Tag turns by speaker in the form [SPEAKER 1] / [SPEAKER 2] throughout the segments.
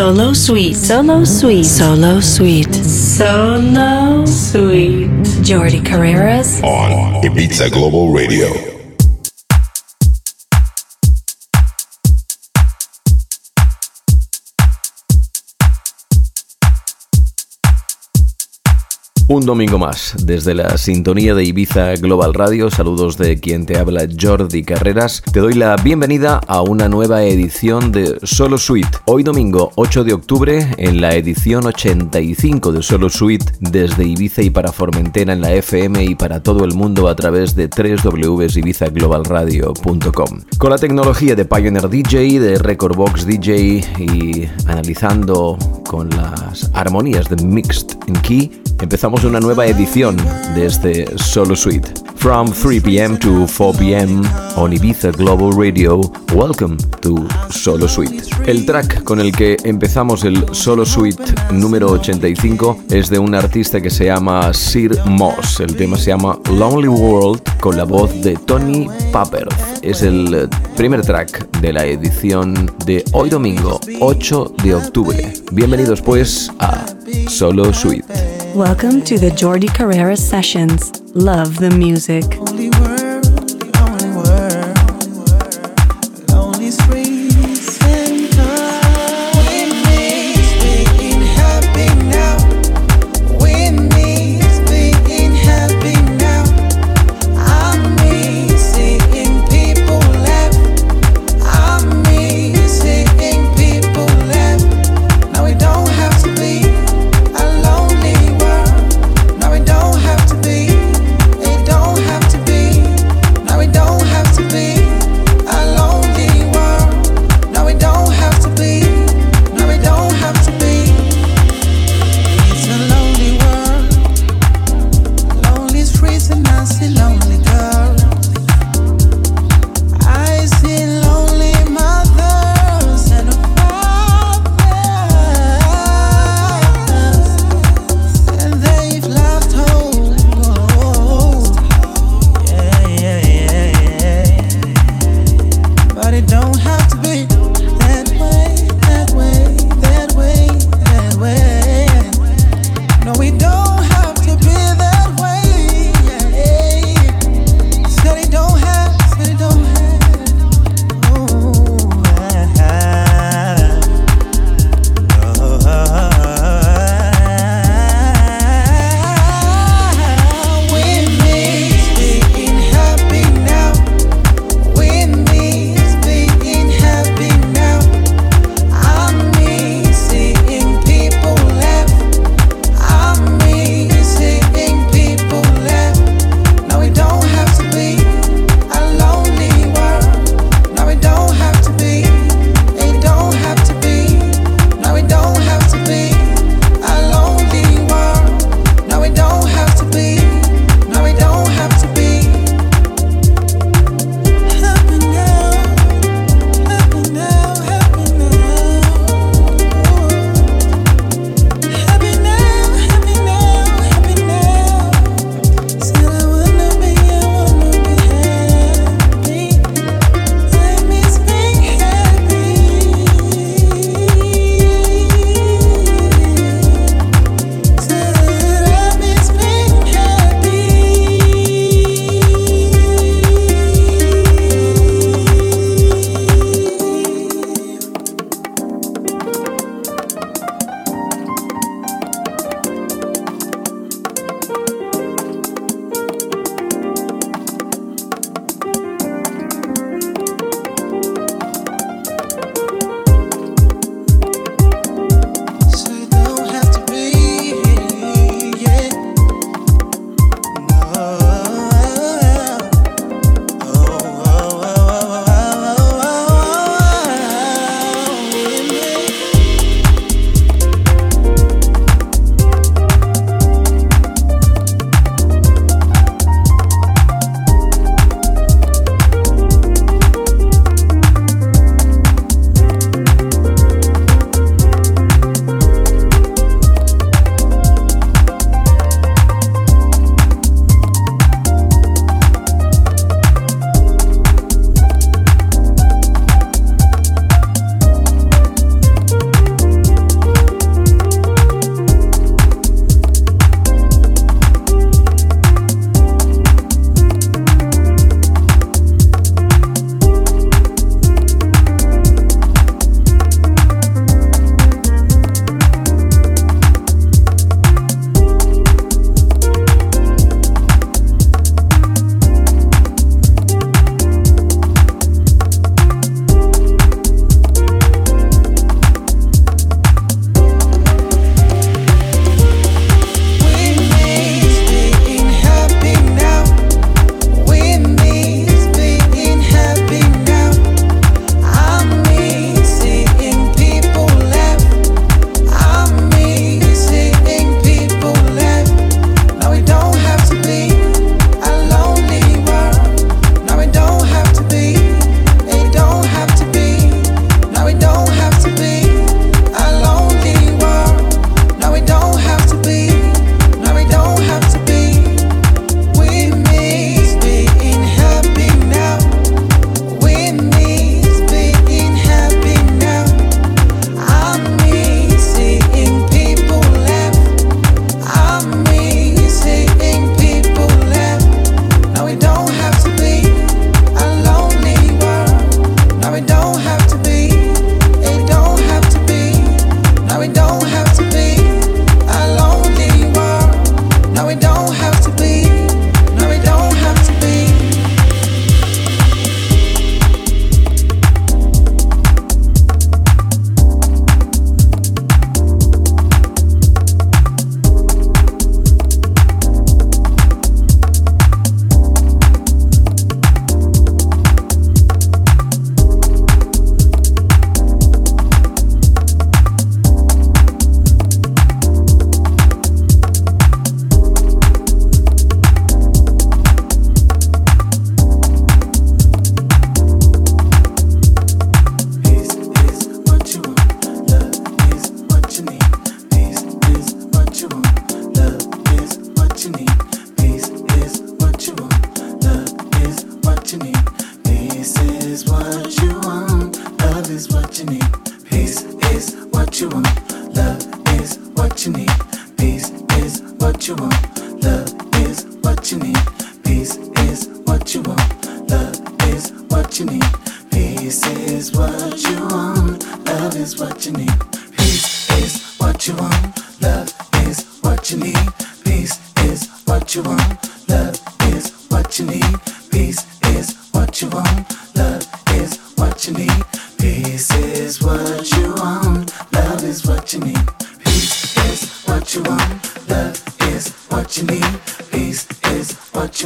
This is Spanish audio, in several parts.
[SPEAKER 1] Solo Suite. Solo Suite. Solo Suite. Solo Suite. Jordi Carreras.
[SPEAKER 2] On Ibiza Global Radio.
[SPEAKER 3] Un domingo más, desde la sintonía de Ibiza Global Radio, saludos de quien te habla Jordi Carreras, te doy la bienvenida a una nueva edición de Solo Suite. Hoy domingo 8 de octubre, en la edición 85 de Solo Suite, desde Ibiza y para Formentera en la FM y para todo el mundo a través de www.ibizaglobalradio.com. Con la tecnología de Pioneer DJ, de Recordbox DJ y analizando con las armonías de Mixed in Key, empezamos una nueva edición de este Solo Suite. From 3 p.m. to 4 p.m. on Ibiza Global Radio, welcome to Solo Suite. El track con el que empezamos el Solo Suite número 85 es de un artista que se llama Sir Moss. El tema se llama Lonely World con la voz de Tony Papper. Es el primer track de la edición de hoy domingo 8 de octubre. Bienvenidos pues a Solo Suite.
[SPEAKER 1] Welcome to the Jordi Carreras Sessions. Love the music.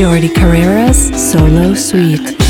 [SPEAKER 4] Jordi Carrera's Solo
[SPEAKER 2] Suite.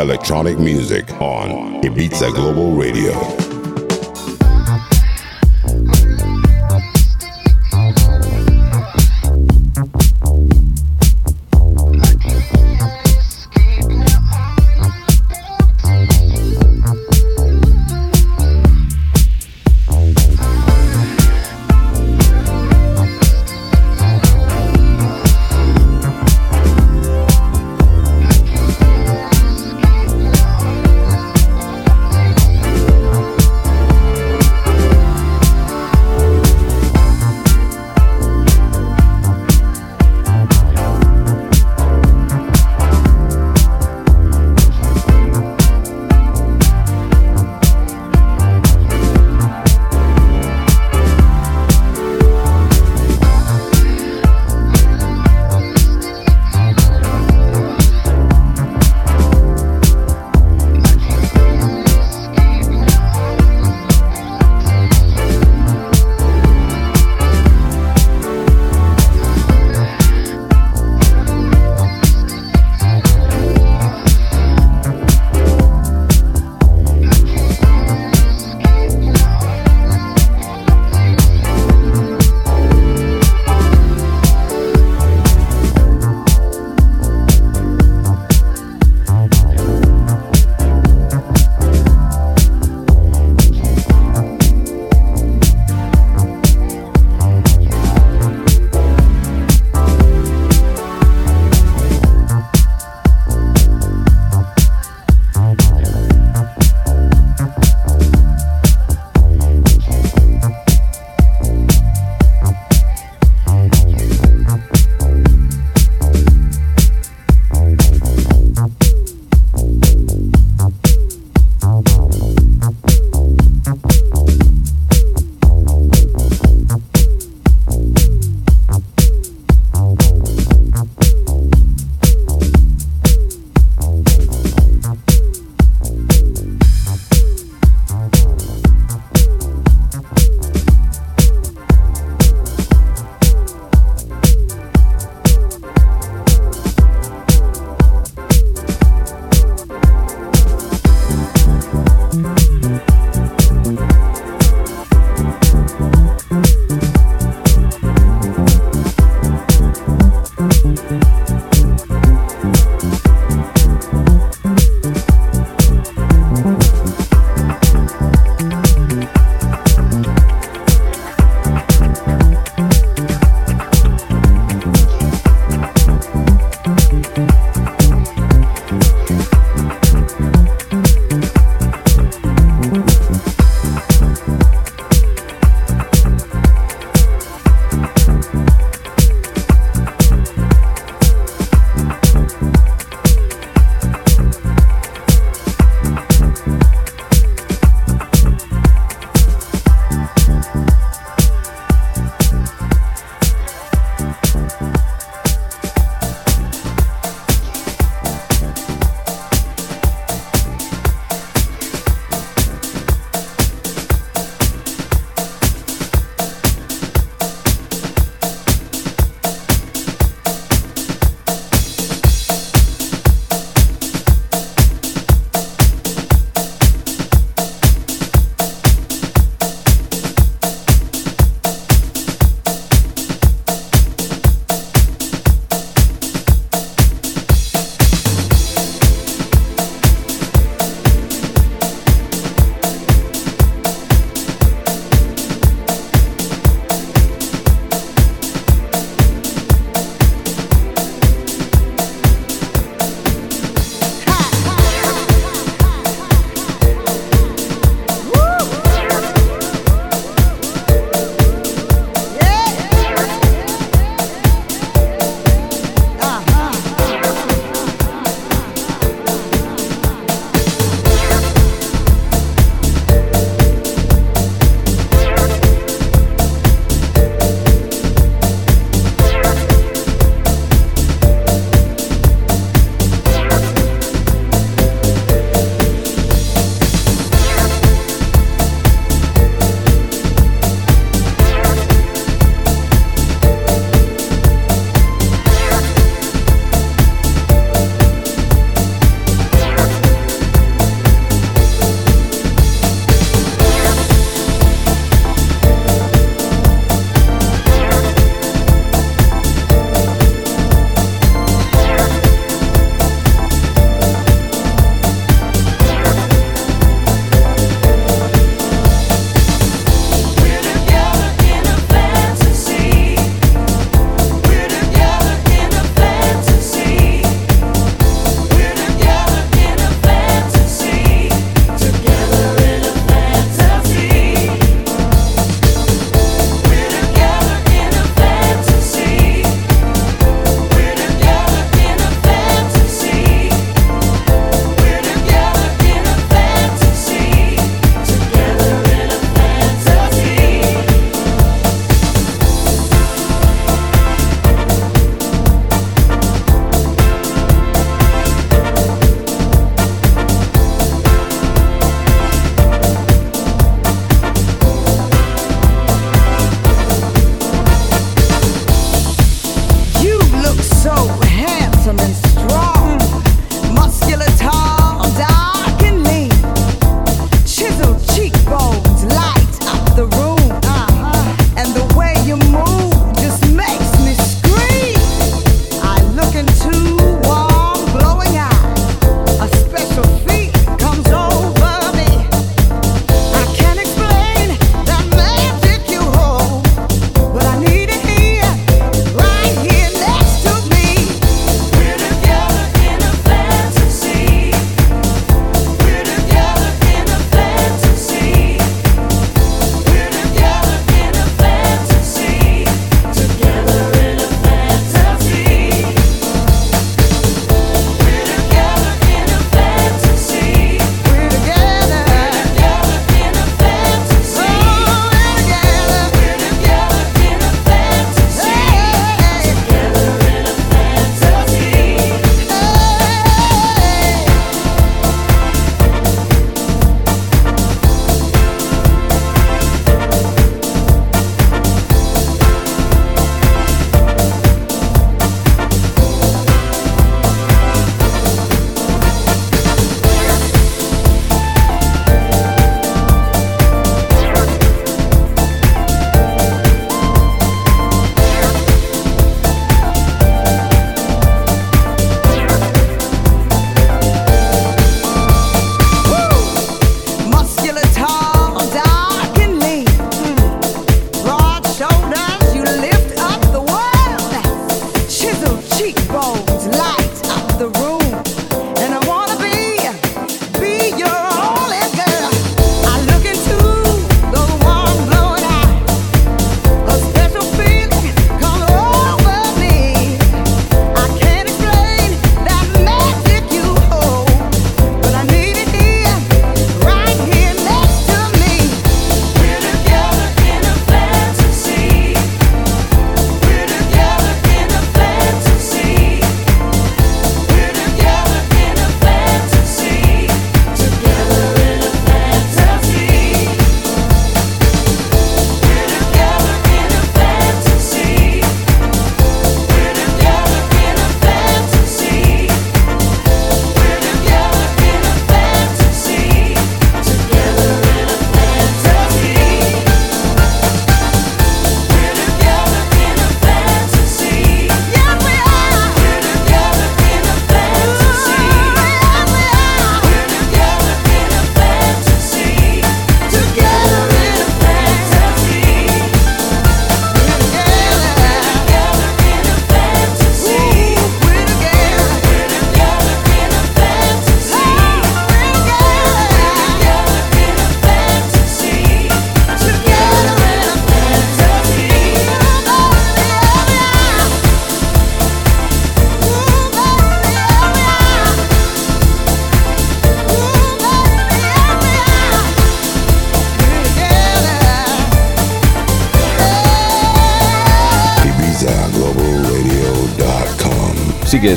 [SPEAKER 2] Electronic music on Ibiza Global Radio.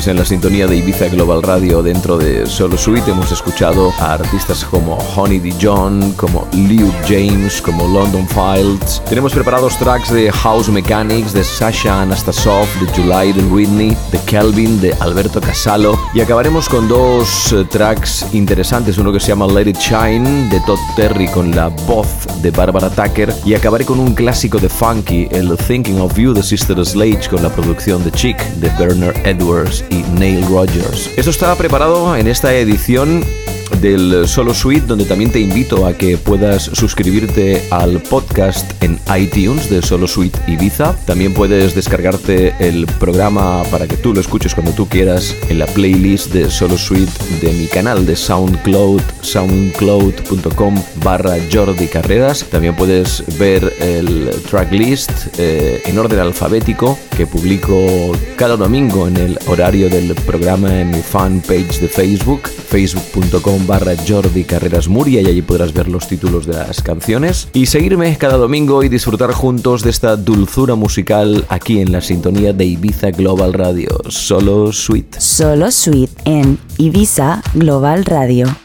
[SPEAKER 3] En la sintonía de Ibiza Global Radio dentro de Solo Suite. Hemos escuchado a artistas como Honey Dijon, como Luke James, como London Files. Tenemos preparados tracks de House Mechanics, de Sasha Anastasov, de July, de Whitney, de Kelvin, de Alberto Casalo. Y acabaremos con dos eh, tracks interesantes. Uno que se llama Let It Shine, de Todd Terry con la voz de Barbara Tucker. Y acabaré con un clásico de Funky, el Thinking of You de Sister Slade con la producción de Chick de Bernard Edwards Neil Rogers. Esto estaba preparado en esta edición del Solo Suite, donde también te invito a que puedas suscribirte al podcast en iTunes de Solo Suite Ibiza. También puedes descargarte el programa para que tú lo escuches cuando tú quieras en la playlist de Solo Suite de mi canal de SoundCloud, soundcloud.com barra Jordi Carreras. También puedes ver el tracklist eh, en orden alfabético que publico cada domingo en el horario del programa en mi fanpage de Facebook, barra Jordi Carreras Muria y allí podrás ver los títulos de las canciones y seguirme cada domingo y disfrutar juntos de esta dulzura musical aquí en la sintonía de Ibiza Global Radio. Solo Sweet.
[SPEAKER 1] Solo Sweet en Ibiza Global Radio.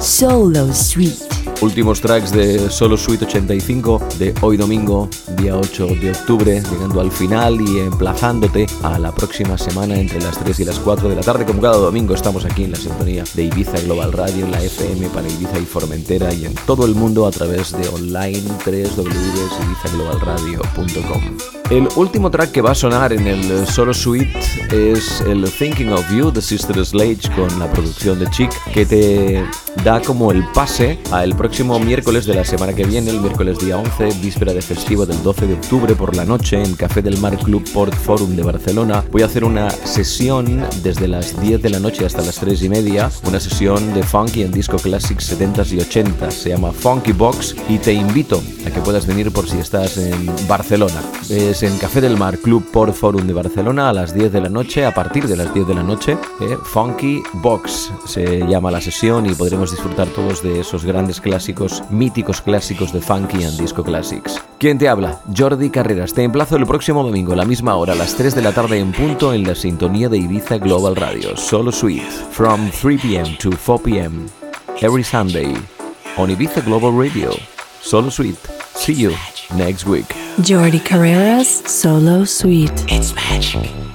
[SPEAKER 1] Solo Suite.
[SPEAKER 3] Últimos tracks de Solo Suite 85 de hoy domingo, día 8 de octubre, llegando al final y emplazándote a la próxima semana entre las 3 y las 4 de la tarde. Como cada domingo estamos aquí en la sintonía de Ibiza Global Radio, en la FM para Ibiza y Formentera y en todo el mundo a través de online www.ibizaglobalradio.com. El último track que va a sonar en el Solo Suite es el Thinking of You de Sister Sledge con la producción de Chick, que te da como el pase al próximo miércoles de la semana que viene, el miércoles día 11, víspera de festivo del 12 de octubre por la noche en Café del Mar Club Port Forum de Barcelona. Voy a hacer una sesión desde las 10 de la noche hasta las 3 y media, una sesión de funky en disco classics 70s y 80s. Se llama Funky Box y te invito a que puedas venir por si estás en Barcelona en Café del Mar Club por Forum de Barcelona a las 10 de la noche, a partir de las 10 de la noche. Eh, Funky Box se llama la sesión y podremos disfrutar todos de esos grandes clásicos, míticos clásicos de Funky and Disco Classics. ¿Quién te habla? Jordi Carreras. Te emplazo el próximo domingo a la misma hora, a las 3 de la tarde en punto, en la sintonía de Ibiza Global Radio. Solo Suite. From 3 p.m. to 4 p.m. Every Sunday. On Ibiza Global Radio. Solo Suite. See you next week.
[SPEAKER 1] Jordi Carreras Solo Suite.
[SPEAKER 5] It's magic.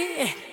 [SPEAKER 6] me.